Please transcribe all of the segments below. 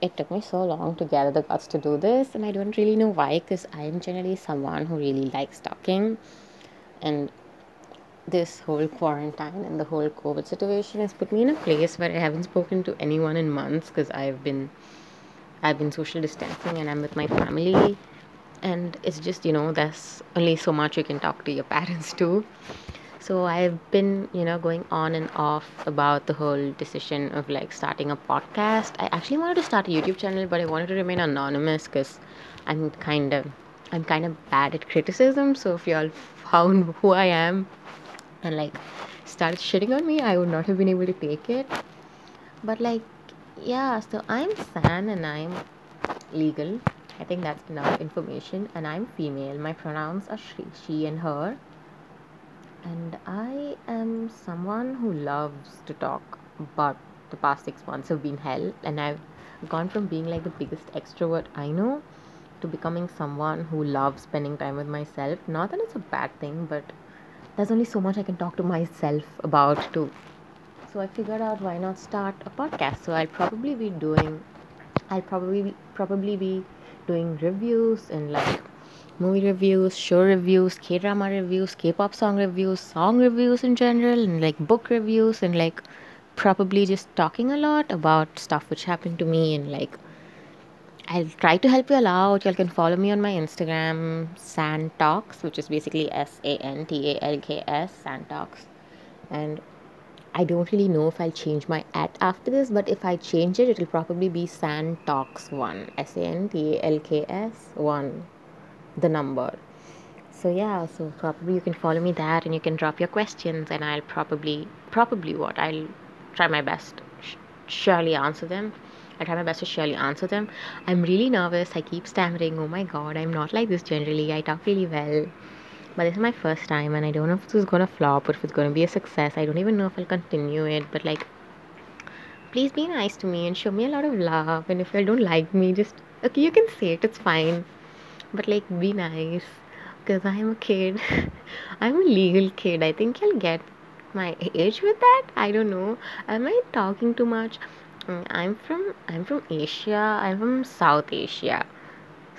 it took me so long to gather the guts to do this, and I don't really know why because I'm generally someone who really likes talking. And this whole quarantine and the whole COVID situation has put me in a place where I haven't spoken to anyone in months because I've been I've been social distancing and I'm with my family and it's just you know there's only so much you can talk to your parents too so i've been you know going on and off about the whole decision of like starting a podcast i actually wanted to start a youtube channel but i wanted to remain anonymous because i'm kind of i'm kind of bad at criticism so if y'all found who i am and like started shitting on me i would not have been able to take it but like yeah so i'm san and i'm legal I think that's enough information. And I'm female. My pronouns are she, she and her. And I am someone who loves to talk, but the past six months have been hell. And I've gone from being like the biggest extrovert I know to becoming someone who loves spending time with myself. Not that it's a bad thing, but there's only so much I can talk to myself about too. So I figured out why not start a podcast. So I'll probably be doing I'll probably be, probably be doing reviews and like movie reviews, show reviews, K drama reviews, K pop song reviews, song reviews in general, and like book reviews, and like probably just talking a lot about stuff which happened to me and like I'll try to help you all out. You all can follow me on my Instagram, San Talks, which is basically S A N T A L K S, San Talks. And I don't really know if I'll change my at after this, but if I change it, it'll probably be San Talks 1. S A N T A L K S 1. The number. So yeah, so probably you can follow me there and you can drop your questions and I'll probably probably what I'll try my best surely answer them. I try my best to surely answer them. I'm really nervous. I keep stammering. Oh my god, I'm not like this generally. I talk really well. But this is my first time and I don't know if this is gonna flop or if it's gonna be a success. I don't even know if I'll continue it, but like please be nice to me and show me a lot of love and if you don't like me just okay you can say it, it's fine. But like be nice. Because I'm a kid. I'm a legal kid. I think you'll get my age with that. I don't know. Am I talking too much? Mm, I'm from I'm from Asia. I'm from South Asia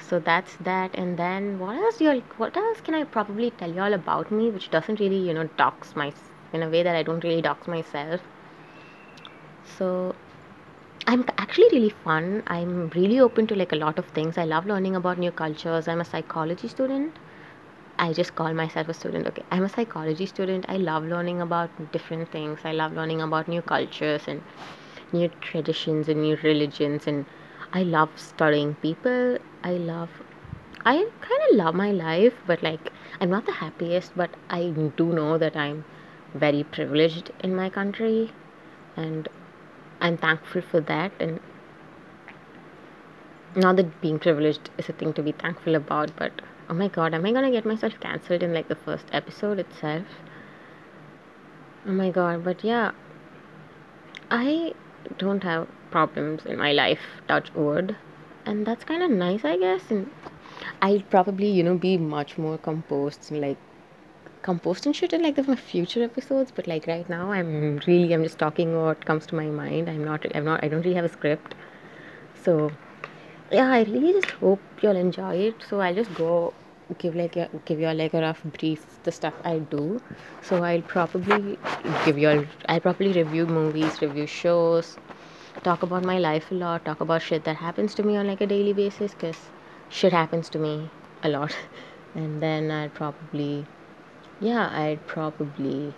so that's that and then what else you what else can i probably tell you all about me which doesn't really you know dox my in a way that i don't really dox myself so actually really fun. I'm really open to like a lot of things. I love learning about new cultures. I'm a psychology student. I just call myself a student. Okay i'm a psychology student. I love learning about different things. I love learning about new cultures and new traditions and new religions and I love studying people. I love I kind of love my life, but like I'm not the happiest, but I do know that I'm very privileged in my country and I'm thankful for that and not that being privileged is a thing to be thankful about, but oh my god, am I gonna get myself cancelled in like the first episode itself? Oh my god, but yeah, I don't have problems in my life, touch wood, and that's kind of nice, I guess. And I'll probably, you know, be much more composed like composed and shit in like the future episodes. But like right now, I'm really, I'm just talking what comes to my mind. I'm not, I'm not, I don't really have a script. So yeah, I really just hope you'll enjoy it. So I'll just go give like a, give you all like a rough brief the stuff I do. So I'll probably give you all I'll probably review movies, review shows, talk about my life a lot, talk about shit that happens to me on like a daily basis because shit happens to me a lot. and then i'll probably yeah, I'd probably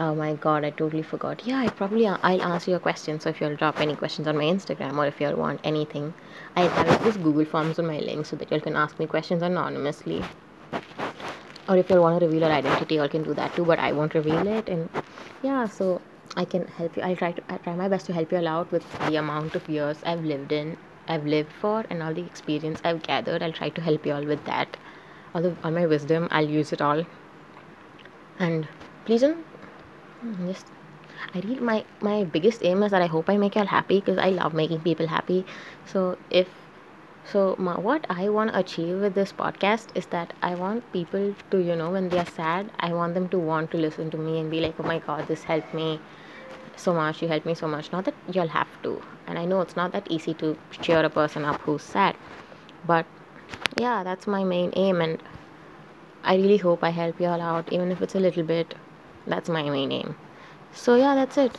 Oh my god, I totally forgot. Yeah, I probably uh, I'll answer your questions. So if you'll drop any questions on my Instagram or if you'll want anything, I have this Google Forms on my link so that you can ask me questions anonymously. Or if you want to reveal your identity, you can do that too. But I won't reveal it. And yeah, so I can help you. I'll try to I try my best to help you all out with the amount of years I've lived in, I've lived for, and all the experience I've gathered. I'll try to help you all with that. All the all my wisdom, I'll use it all. And please don't mm, just I really my my biggest aim is that I hope I make y'all happy because I love making people happy. So if so my, what I want to achieve with this podcast is that I want people to you know when they are sad, I want them to want to listen to me and be like, oh my god, this helped me so much. You helped me so much. Not that y'all have to. And I know it's not that easy to cheer a person up who's sad. But yeah, that's my main aim. And I really hope I help you all out, even if it's a little bit. That's my main aim. So yeah, that's it.